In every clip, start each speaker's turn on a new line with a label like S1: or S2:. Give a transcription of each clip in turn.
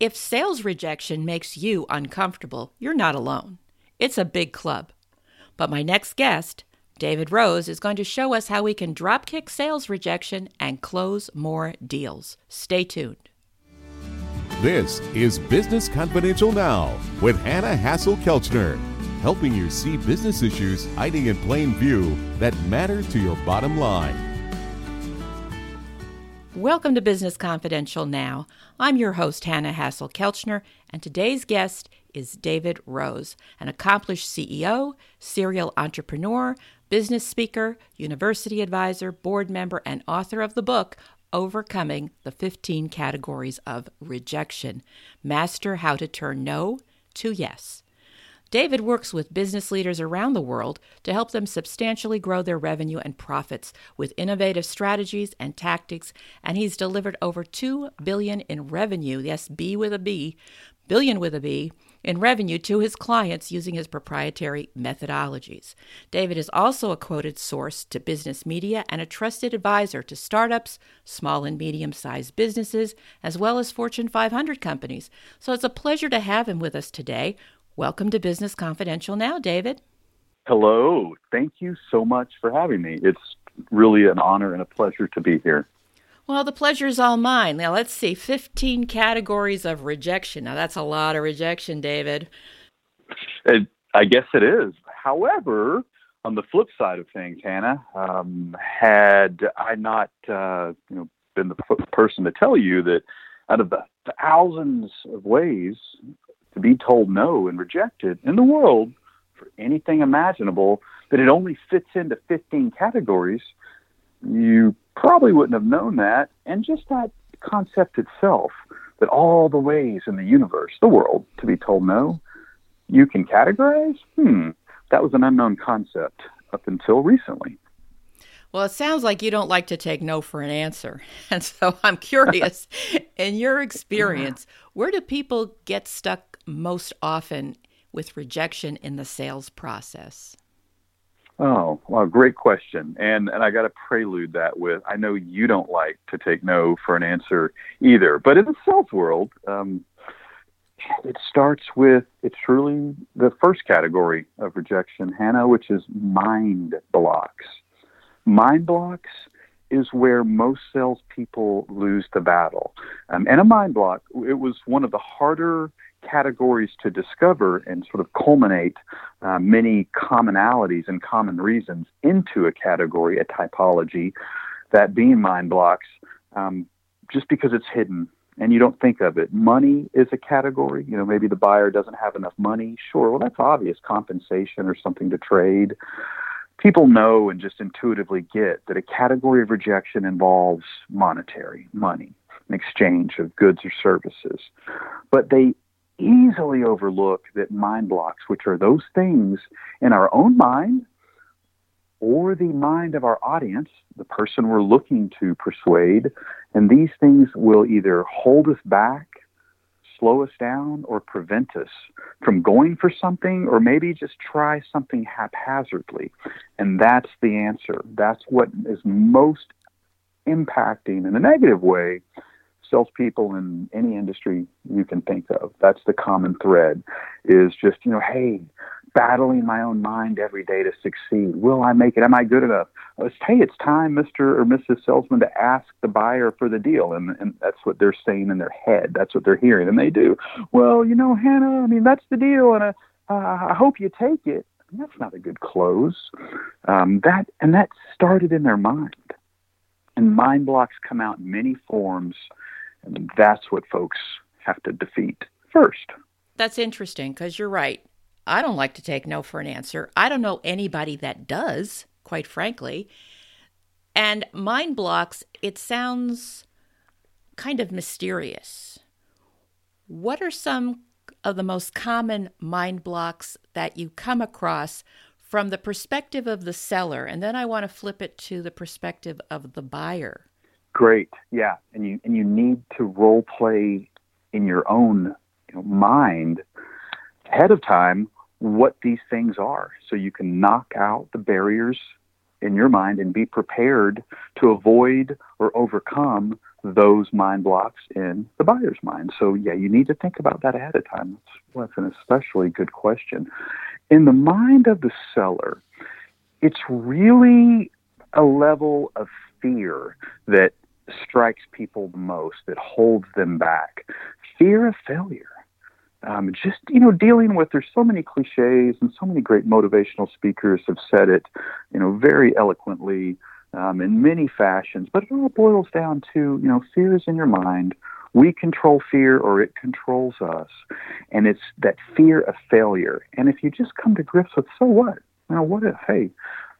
S1: If sales rejection makes you uncomfortable, you're not alone. It's a big club. But my next guest, David Rose, is going to show us how we can dropkick sales rejection and close more deals. Stay tuned.
S2: This is Business Confidential Now with Hanna Hasl-Kelchner, helping you see business issues hiding in plain view that matter to your bottom line.
S1: Welcome to Business Confidential Now. I'm your host, Hanna Hasl-Kelchner, and today's guest is David Rose, an accomplished CEO, serial entrepreneur, business speaker, university advisor, board member, and author of the book Overcoming the 15 Categories of Rejection Master How to Turn No to Yes. David works with business leaders around the world to help them substantially grow their revenue and profits with innovative strategies and tactics, and he's delivered over 2 billion in revenue, yes, B with a B, billion with a B, in revenue to his clients using his proprietary methodologies. David is also a quoted source to business media and a trusted advisor to startups, small and medium sized businesses, as well as Fortune 500 companies. So it's a pleasure to have him with us today. Welcome to Business Confidential now, David.
S3: Hello. Thank you so much for having me. It's really an honor and a pleasure to be here.
S1: Well, the pleasure is all mine. Now, let's see 15 categories of rejection. Now, that's a lot of rejection, David.
S3: It, I guess it is. However, on the flip side of things, Hanna, um, had I not uh, you know, been the person to tell you that out of the thousands of ways to be told no and rejected in the world for anything imaginable, that it only fits into 15 categories, you probably wouldn't have known that. And just that concept itself, that all the ways in the universe, the world, to be told no, you can categorize, hmm, that was an unknown concept up until recently.
S1: Well, it sounds like you don't like to take no for an answer. And so I'm curious, in your experience, where do people get stuck most often with rejection in the sales process?
S3: Oh, well, great question. And and I got to prelude that with I know you don't like to take no for an answer either, but in the sales world, um, it starts with it's truly the first category of rejection, Hanna, which is mind blocks. Mind blocks is where most salespeople lose the battle. Um, and a mind block, it was one of the harder categories to discover and sort of culminate uh, many commonalities and common reasons into a category, a typology, that being mind blocks, um, just because it's hidden and you don't think of it. Money is a category. You know, maybe the buyer doesn't have enough money. Sure, well, that's obvious compensation or something to trade. People know and just intuitively get that a category of rejection involves monetary, money, an exchange of goods or services. But they easily overlook that mind blocks, which are those things in our own mind or the mind of our audience, the person we're looking to persuade, and these things will either hold us back, slow us down, or prevent us from going for something, or maybe just try something haphazardly. And that's the answer. That's what is most impacting in a negative way salespeople in any industry you can think of. That's the common thread is just, you know, hey, battling my own mind every day to succeed. Will I make it? Am I good enough? It's, hey, it's time, Mr. or Mrs. Salesman, to ask the buyer for the deal. And, and that's what they're saying in their head. That's what they're hearing. And they do. Well, you know, Hanna, I mean, that's the deal. And uh, uh, I hope you take it. that's not a good close. Um, that and that started in their mind. And mind blocks come out in many forms and that's what folks have to defeat first.
S1: That's interesting because you're right. I don't like to take no for an answer. I don't know anybody that does, quite frankly. And mind blocks, it sounds kind of mysterious. What are some of the most common mind blocks that you come across from the perspective of the seller? And then I want to flip it to the perspective of the buyer.
S3: Great, yeah, and you and you need to role play in your own you know, mind ahead of time what these things are, so you can knock out the barriers in your mind and be prepared to avoid or overcome those mind blocks in the buyer's mind. So, yeah, you need to think about that ahead of time. That's, that's an especially good question. In the mind of the seller, it's really a level of fear that strikes people the most, that holds them back. Fear of failure. Um, just you know, dealing with there's so many cliches and so many great motivational speakers have said it, you know, very eloquently um, in many fashions. But it all boils down to you know, fear is in your mind. We control fear, or it controls us, and it's that fear of failure. And if you just come to grips with, so what? You know, what if? Hey,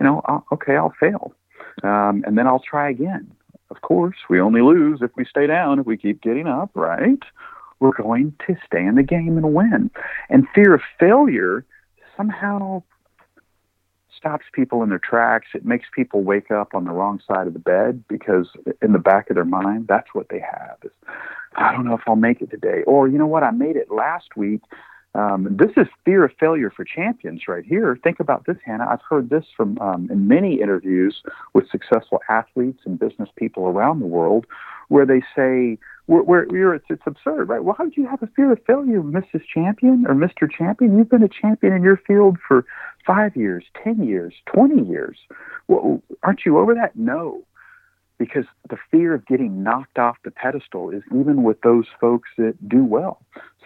S3: you know, I'll, okay, I'll fail, um, and then I'll try again. Of course, we only lose if we stay down. If we keep getting up, right? We're going to stay in the game and win. And fear of failure somehow stops people in their tracks. It makes people wake up on the wrong side of the bed because in the back of their mind, that's what they have. Is, I don't know if I'll make it today. Or, you know what, I made it last week um, this is fear of failure for champions right here. Think about this, Hanna. I've heard this from um, in many interviews with successful athletes and business people around the world, where they say, "Where, where it's, it's absurd, right? Well, how did you have a fear of failure, Mrs. Champion or Mr. Champion? You've been a champion in your field for five years, ten years, twenty years. Well, aren't you over that? No." Because the fear of getting knocked off the pedestal is even with those folks that do well.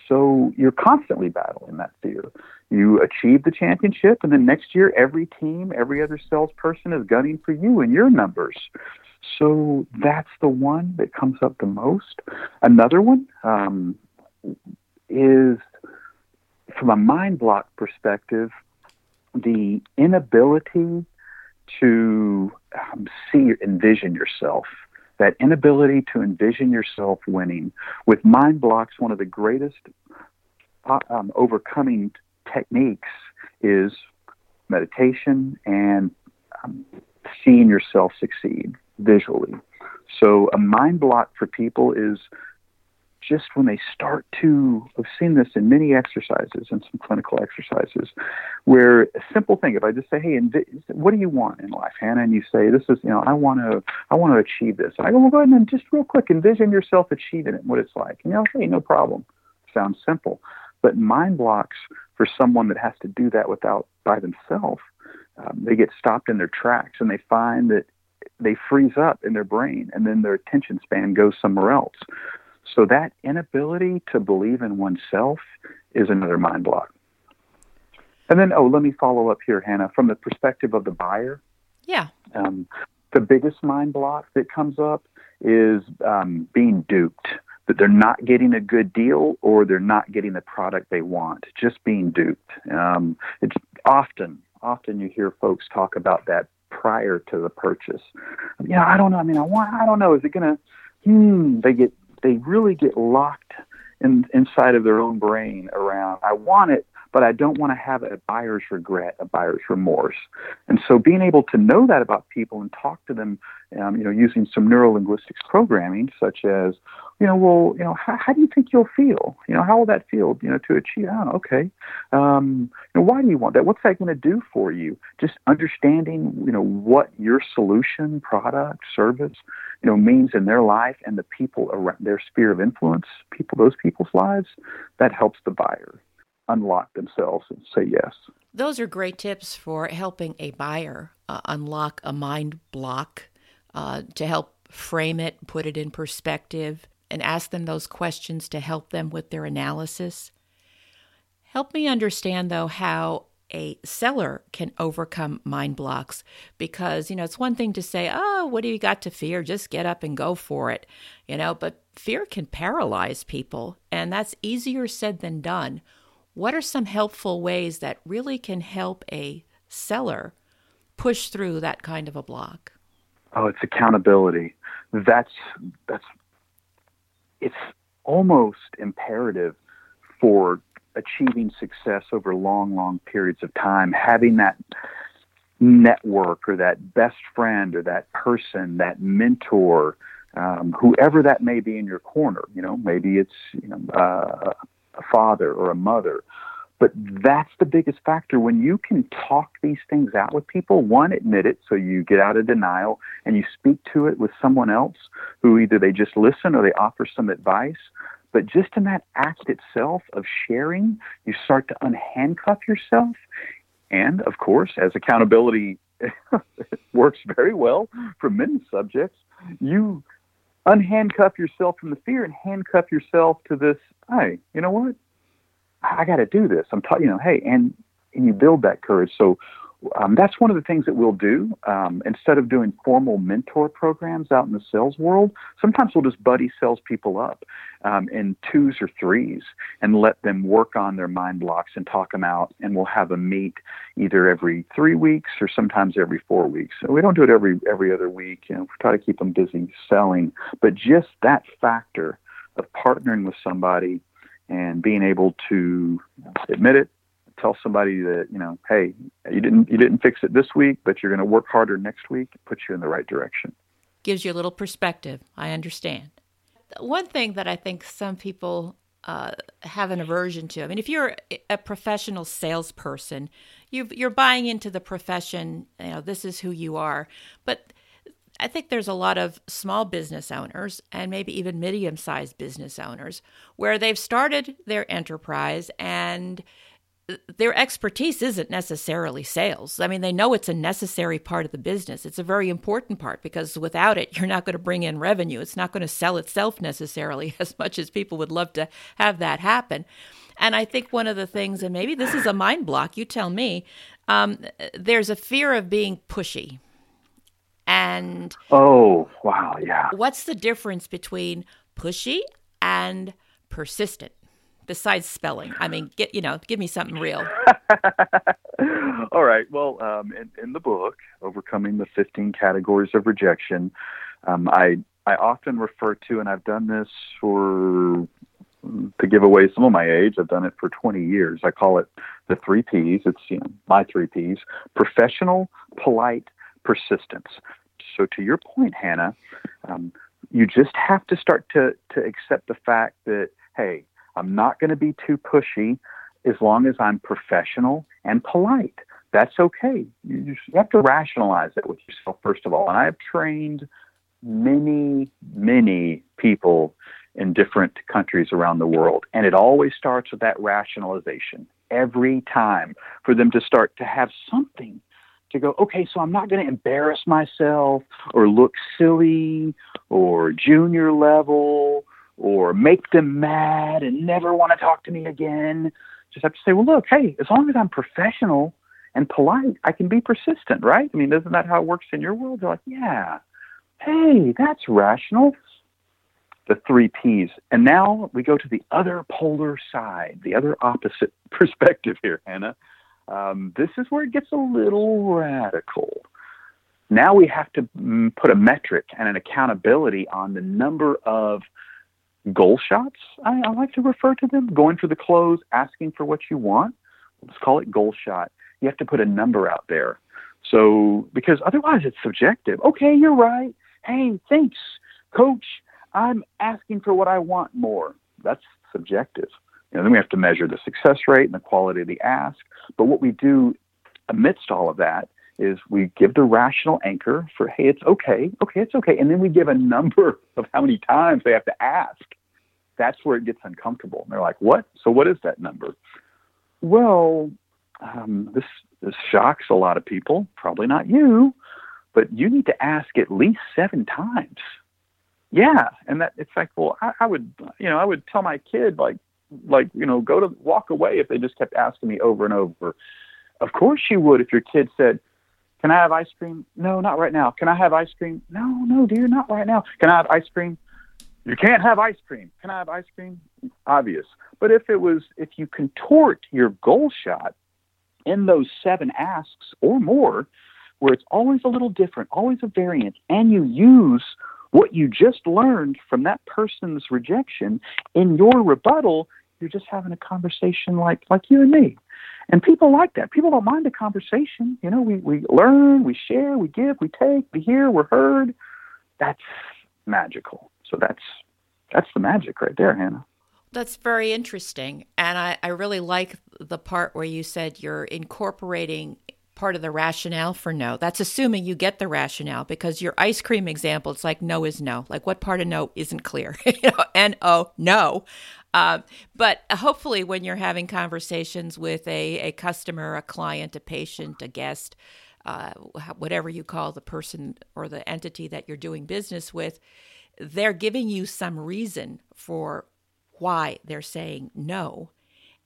S3: So you're constantly battling that fear. You achieve the championship, and then next year, every team, every other salesperson is gunning for you and your numbers. So that's the one that comes up the most. Another one um, is from a mind block perspective, the inability to um, see, envision yourself that inability to envision yourself winning. With mind blocks, one of the greatest uh, um, overcoming techniques is meditation and um, seeing yourself succeed visually. So, a mind block for people is just when they start to, I've seen this in many exercises and some clinical exercises, where a simple thing, if I just say, hey, what do you want in life, Hanna? And you say, this is, you know, I want to, I want to achieve this. I go, well, go ahead and just real quick, envision yourself achieving it, what it's like. And you know, hey, no problem. Sounds simple. But mind blocks for someone that has to do that without, by themselves, um, they get stopped in their tracks and they find that they freeze up in their brain and then their attention span goes somewhere else. So that inability to believe in oneself is another mind block. And then, oh, let me follow up here, Hanna, from the perspective of the buyer.
S1: Yeah.
S3: Um, the biggest mind block that comes up is um, being duped, that they're not getting a good deal or they're not getting the product they want, just being duped. Um, it's often, often you hear folks talk about that prior to the purchase. Yeah, I don't know. I mean, I want, I don't know. Is it going to, hmm, they get they really get locked in, inside of their own brain around, I want it, but I don't want to have a buyer's regret, a buyer's remorse. And so being able to know that about people and talk to them, um, you know, using some neurolinguistics programming, such as, you know, well, you know, how, how do you think you'll feel? You know, how will that feel, you know, to achieve? Oh, okay. Um, you know, why do you want that? What's that going to do for you? Just understanding, you know, what your solution, product, service, you know, means in their life and the people around their sphere of influence, people, those people's lives, that helps the buyer unlock themselves and say yes.
S1: Those are great tips for helping a buyer uh, unlock a mind block uh, to help frame it, put it in perspective, and ask them those questions to help them with their analysis. Help me understand, though, how a seller can overcome mind blocks because, you know, it's one thing to say, oh, what do you got to fear? Just get up and go for it, you know, but fear can paralyze people, and that's easier said than done. What are some helpful ways that really can help a seller push through that kind of a block?
S3: Oh, it's accountability. That's that's it's almost imperative for achieving success over long, long periods of time. Having that network or that best friend or that person, that mentor, um, whoever that may be in your corner. You know, maybe it's you know uh, father or a mother, But that's the biggest factor. When you can talk these things out with people, one, admit it so you get out of denial and you speak to it with someone else who either they just listen or they offer some advice. But just in that act itself of sharing, you start to unhandcuff yourself. And of course, as accountability works very well for many subjects, you unhandcuff yourself from the fear and handcuff yourself to this, hey, you know what? I got to do this. I'm talking, you know, hey, and and you build that courage. So um, that's one of the things that we'll do. Um, instead of doing formal mentor programs out in the sales world, sometimes we'll just buddy salespeople up um, in twos or threes and let them work on their mind blocks and talk them out. And we'll have a meet either every three weeks or sometimes every four weeks. So we don't do it every every other week. You know, we try to keep them busy selling. But just that factor of partnering with somebody and being able to admit it, tell somebody that you know, hey, you didn't you didn't fix it this week, but you're going to work harder next week. Puts you in the right direction.
S1: Gives you a little perspective. I understand. One thing that I think some people uh, have an aversion to. I mean, if you're a professional salesperson, you you're buying into the profession. You know, this is who you are. But I think there's a lot of small business owners and maybe even medium sized business owners where they've started their enterprise and their expertise isn't necessarily sales. I mean, they know it's a necessary part of the business. It's a very important part because without it, you're not going to bring in revenue. It's not going to sell itself necessarily as much as people would love to have that happen. And I think one of the things, and maybe this is a mind block, you tell me, um, there's a fear of being pushy. And
S3: oh, wow, yeah.
S1: What's the difference between pushy and persistent? Besides spelling? I mean, get you know, give me something real.
S3: All right. Well, um, in, in, the book, overcoming the 15 categories of rejection, um, I I often refer to, and I've done this for to give away some of my age. I've done it for 20 years. I call it the three P's. It's you know my three P's: professional, polite, persistence. So to your point, Hanna, um, you just have to start to to accept the fact that hey, I'm not going to be too pushy as long as I'm professional and polite. That's okay. You, have to rationalize it with yourself, first of all. And I have trained many, many people in different countries around the world. And it always starts with that rationalization every time for them to start to have something to go, okay, so I'm not going to embarrass myself or look silly or junior level or make them mad and never want to talk to me again. Just have to say, well, look, hey, as long as I'm professional and polite, I can be persistent, right? I mean, isn't that how it works in your world? They're like, yeah, hey, that's rational. The three P's. And now we go to the other polar side, the other opposite perspective here, Hanna. Um, this is where it gets a little radical. Now we have to mm, put a metric and an accountability on the number of goal shots, I, I like to refer to them, going for the close, asking for what you want. Let's call it goal shot. You have to put a number out there. So, because otherwise it's subjective. Okay, you're right. Hey, thanks, coach. I'm asking for what I want more. That's subjective. You know, then we have to measure the success rate and the quality of the ask. But what we do amidst all of that is we give the rational anchor for, hey, it's okay, okay, it's okay. And then we give a number of how many times they have to ask. That's where it gets uncomfortable. And they're like, what? So what is that number? Well, um, this, this shocks a lot of people, probably not you, but you need to ask at least seven times. Yeah. And that it's like, well, I, I would, you know, I would tell my kid, like, like, you know, go to walk away if they just kept asking me over and over. Of course you would if your kid said, can I have ice cream? No, not right now. Can I have ice cream? No, no, dear, not right now. Can I have ice cream? You can't have ice cream. Can I have ice cream? Obvious. But if it was, if you contort your goal shot in those seven asks or more, where it's always a little different, always a variant, and you use what you just learned from that person's rejection in your rebuttal, you're just having a conversation like like you and me. And people like that. People don't mind a conversation. You know, we, we learn, we share, we give, we take, we hear, we're heard. That's magical. So that's that's the magic right there, Hanna.
S1: That's very interesting. And I, I really like the part where you said you're incorporating part of the rationale for no. That's assuming you get the rationale because your ice cream example, it's like no is no. Like what part of no isn't clear? you know, N O, no. Um, but hopefully, when you're having conversations with a, a customer, a client, a patient, a guest, uh, whatever you call the person or the entity that you're doing business with, they're giving you some reason for why they're saying no.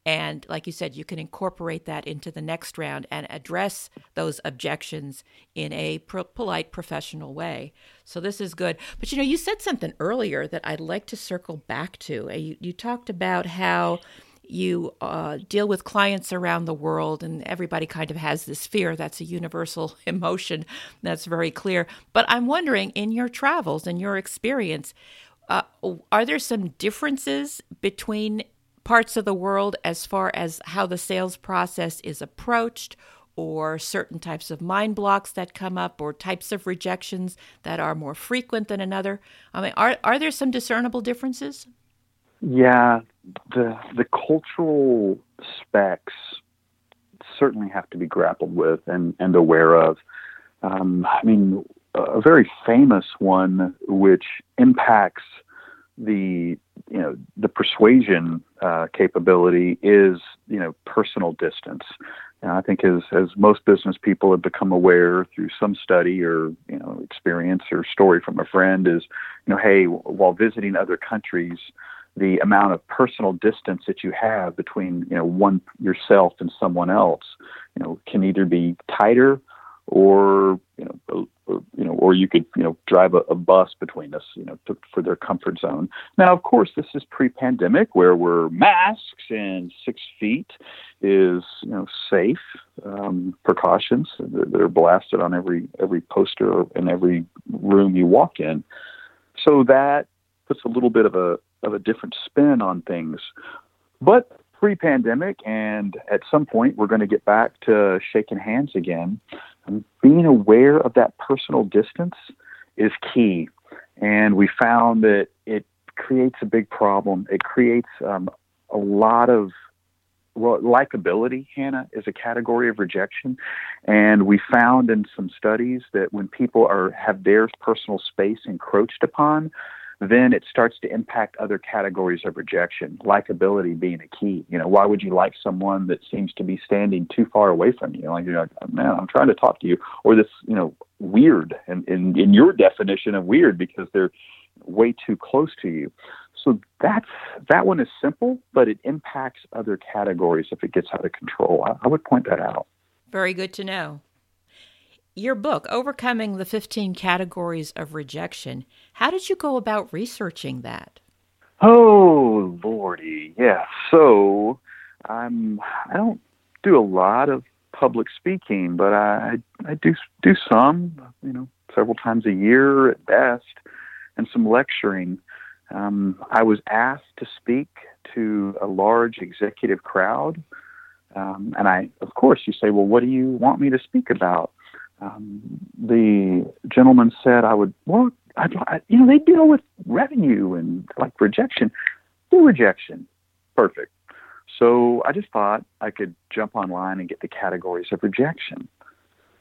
S1: And like you said, you can incorporate that into the next round and address those objections in a pro- polite, professional way. So this is good. But you know, you said something earlier that I'd like to circle back to. Uh, you, you talked about how you uh, deal with clients around the world, and everybody kind of has this fear. That's a universal emotion that's very clear. But I'm wondering, in your travels and your experience, uh, are there some differences between parts of the world as far as how the sales process is approached or certain types of mind blocks that come up or types of rejections that are more frequent than another? I mean, are, are there some discernible differences?
S3: Yeah, the the cultural specs certainly have to be grappled with and, and aware of. Um, I mean, a very famous one which impacts the you know the persuasion uh, capability is you know personal distance. And I think as as most business people have become aware through some study or you know experience or story from a friend is you know hey while visiting other countries the amount of personal distance that you have between you know one yourself and someone else you know can either be tighter or you know, or, you know, or you could you know drive a, a bus between us, you know, to, for their comfort zone. Now, of course, this is pre-pandemic, where we're masks and six feet is you know safe um, precautions. They're, they're blasted on every every poster in every room you walk in, so that puts a little bit of a of a different spin on things. But pre-pandemic, and at some point we're going to get back to shaking hands again being aware of that personal distance is key. And we found that it creates a big problem. It creates um, a lot of well, likability, Hanna, is a category of rejection. And we found in some studies that when people are have their personal space encroached upon, then it starts to impact other categories of rejection, likability being a key. You know, why would you like someone that seems to be standing too far away from you? Like you're like, man, I'm trying to talk to you, or this, you know, weird, and in, in your definition of weird because they're way too close to you. So that's that one is simple, but it impacts other categories if it gets out of control. I, I would point that out.
S1: Very good to know. Your book, Overcoming the 15 Categories of Rejection, how did you go about researching that?
S3: Oh, lordy. Yeah. So, I'm I don't do a lot of public speaking, but I I do do some, you know, several times a year at best, and some lecturing. Um, I was asked to speak to a large executive crowd, um, and I, of course, you say, well, what do you want me to speak about? Um, the gentleman said I would well, I'd, I, you know, they deal with revenue and like rejection. Do rejection, perfect. So I just thought I could jump online and get the categories of rejection,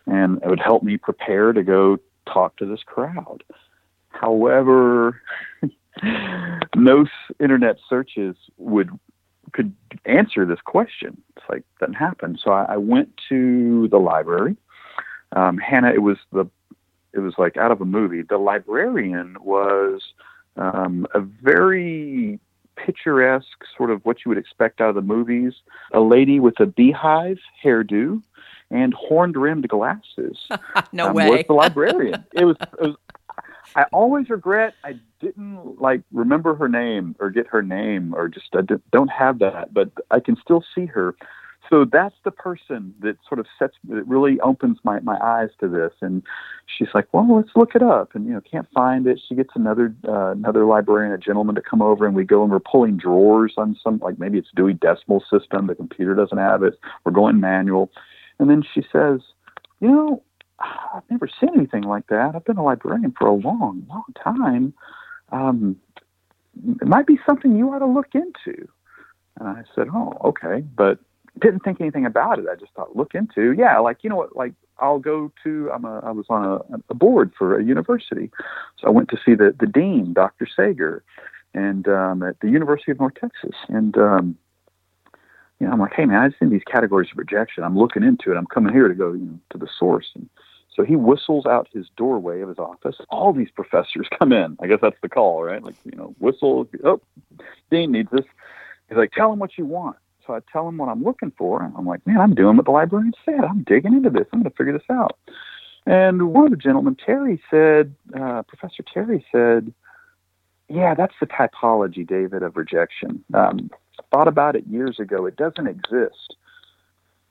S3: and it would help me prepare to go talk to this crowd. However, no internet searches would could answer this question. It's like doesn't happen. So I, I went to the library um, Hanna, it was the it was like out of a movie. The librarian was um, a very picturesque, sort of what you would expect out of the movies. A lady with a beehive hairdo and horned rimmed glasses.
S1: no um, way.
S3: Was the librarian? it was. It was I always regret I didn't like remember her name or get her name or just I don't have that, but I can still see her so that's the person that sort of sets that really opens my, my eyes to this. And she's like well let's look it up. And you know can't find it. She gets another uh, another librarian a gentleman to come over and we go and we're pulling drawers on some like maybe it's dewey decimal system. The computer doesn't have it. We're going manual. And then she says you know i've never seen anything like that. I've been a librarian for a long long time. Um, it might be something you ought to look into. And I said, oh, okay, but didn't think anything about it. I just thought, look into, yeah, like you know what, like I'll go to. I'm a, I was on a, a board for a university, so I went to see the the dean, Dr. Sager, and um, at the University of North Texas, and um, you know, I'm like, hey man, I just in these categories of rejection. I'm looking into it. I'm coming here to go, you know, to the source. And so he whistles out his doorway of his office. All these professors come in. I guess that's the call, right? Like, you know, whistle. Oh, dean needs this. He's like, tell him what you want. So I tell him what I'm looking for. And I'm like, man, I'm doing what the librarian said. I'm digging into this. I'm going to figure this out. And one of the gentlemen, Terry, said, uh, Professor Terry said, yeah, that's the typology, David, of rejection. Um, thought about it years ago. It doesn't exist.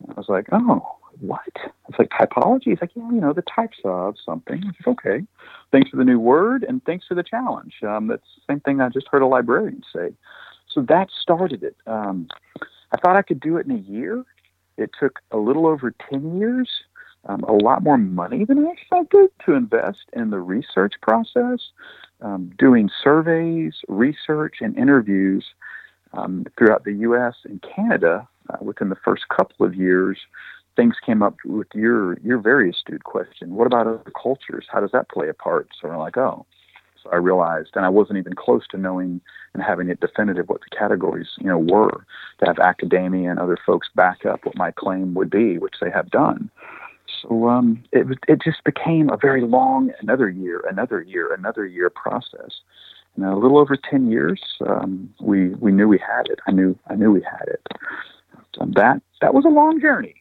S3: I was like, oh, what? It's like typology. He's like, yeah, you know, the types of something. I said, okay. Thanks for the new word and thanks for the challenge. Um, that's the same thing I just heard a librarian say. So that started it. Um, I thought I could do it in a year. It took a little over 10 years, um, a lot more money than I expected to invest in the research process, um, doing surveys, research, and interviews um, throughout the U.S. and Canada uh, within the first couple of years. Things came up with your your very astute question. What about other cultures? How does that play a part? So we're like, oh, I realized, and I wasn't even close to knowing and having it definitive what the categories, you know, were. To have academia and other folks back up what my claim would be, which they have done. So um, it it just became a very long, another year, another year, another year process. And a little over ten years, um, we we knew we had it. I knew I knew we had it. Um, that that was a long journey.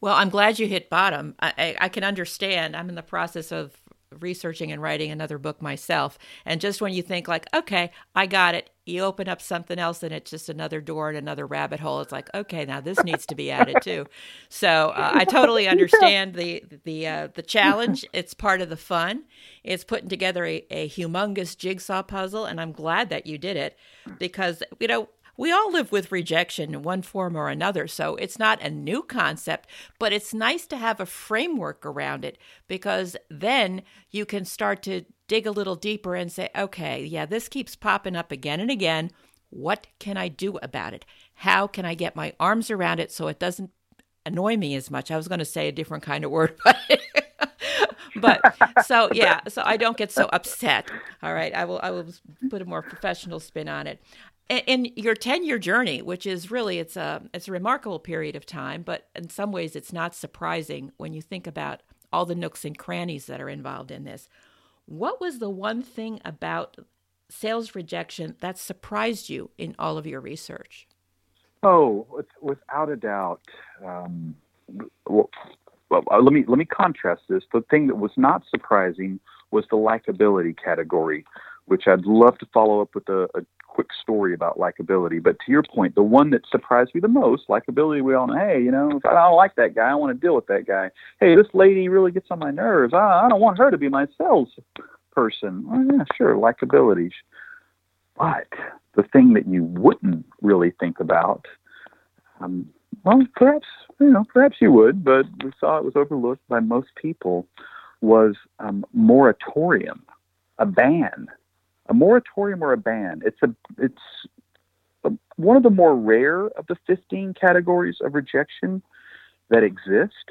S1: Well, I'm glad you hit bottom. I, I, I, can understand. I'm in the process of researching and writing another book myself. And just when you think like, okay, I got it, you open up something else and it's just another door and another rabbit hole. It's like, okay, now this needs to be added too. So uh, I totally understand the the uh, the challenge. It's part of the fun. It's putting together a, a humongous jigsaw puzzle, and I'm glad that you did it because you know we all live with rejection in one form or another, so it's not a new concept, but it's nice to have a framework around it because then you can start to dig a little deeper and say, okay, yeah, this keeps popping up again and again. What can I do about it? How can I get my arms around it so it doesn't annoy me as much? I was going to say a different kind of word, but. but so yeah so i don't get so upset all right i will i will put a more professional spin on it in your 10 year journey which is really it's a it's a remarkable period of time but in some ways it's not surprising when you think about all the nooks and crannies that are involved in this. What was the one thing about sales rejection that surprised you in all of your research?
S3: Oh without a doubt um, well, well, uh, let me let me contrast this. The thing that was not surprising was the likability category which I'd love to follow up with a, a quick story about likability. But to your point, the one that surprised me the most, likability, we all know, hey, you know, I don't like that guy, I want to deal with that guy. Hey, this lady really gets on my nerves. I, I don't want her to be my sales person. Oh, yeah, sure, likability. But the thing that you wouldn't really think about, um, well, perhaps, you know, perhaps you would, but we saw it was overlooked by most people, was um, moratorium, a ban a moratorium or a ban. It's a it's a, one of the more rare of the 15 categories of rejection that exist,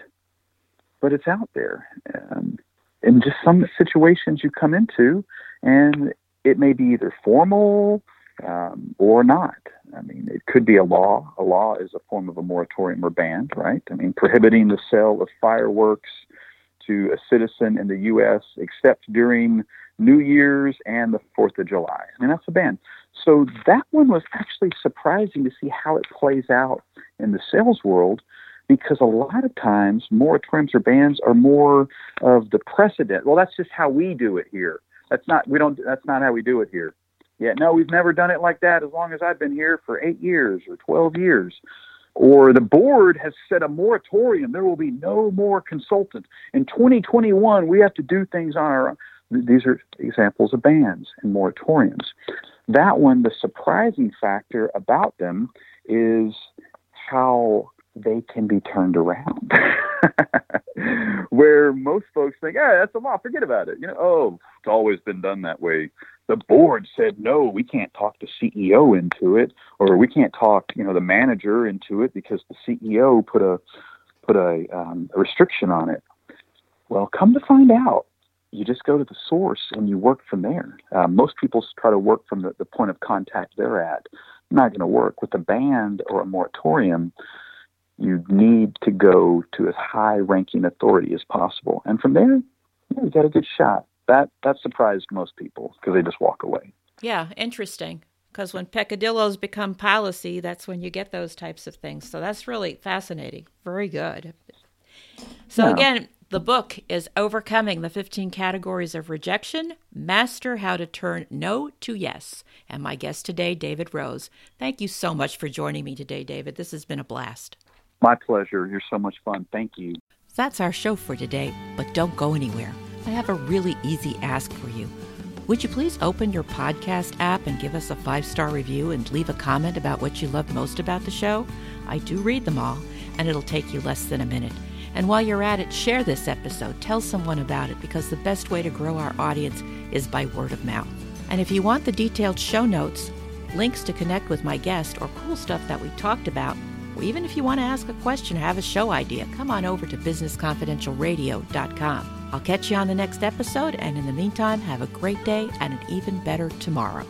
S3: but it's out there. Um, in just some situations you come into, and it may be either formal um, or not. I mean, it could be a law. A law is a form of a moratorium or ban, right? I mean, prohibiting the sale of fireworks to a citizen in the U.S. except during New Year's and the Fourth of July. I mean, that's a ban. So that one was actually surprising to see how it plays out in the sales world because a lot of times moratoriums or bans are more of the precedent. Well, that's just how we do it here. That's not we don't that's not how we do it here. Yeah, no, we've never done it like that as long as I've been here for 8 years or 12 years. Or the board has set a moratorium. There will be no more consultants. In 2021, we have to do things on our own. These are examples of bans and moratoriums. That one, the surprising factor about them is how they can be turned around. Where most folks think, "Yeah, that's a law, forget about it." You know, oh, it's always been done that way. the board said no, we can't talk the CEO into it, or we can't talk you know the manager into it because the CEO put a put a, um, a restriction on it. Well, come to find out, you just go to the source and you work from there. Uh, most people try to work from the, the point of contact they're at. Not going to work with a band or a moratorium. You need to go to as high-ranking authority as possible, and from there, yeah, you got a good shot. That that surprised most people because they just walk away.
S1: Yeah, interesting. Because when peccadillos become policy, that's when you get those types of things. So that's really fascinating. Very good. So yeah. again, the book is Overcoming the 15 Categories of Rejection Master How to Turn No to Yes. And my guest today, David Rose. Thank you so much for joining me today, David. This has been a blast.
S3: My pleasure. You're so much fun. Thank you.
S1: That's our show for today, but don't go anywhere. I have a really easy ask for you. Would you please open your podcast app and give us a five star review and leave a comment about what you love most about the show? I do read them all, and it'll take you less than a minute. And while you're at it, share this episode. Tell someone about it because the best way to grow our audience is by word of mouth. And if you want the detailed show notes, links to connect with my guest, or cool stuff that we talked about, or even if you want to ask a question or have a show idea, come on over to businessconfidentialradio.com. I'll catch you on the next episode, and in the meantime, have a great day and an even better tomorrow.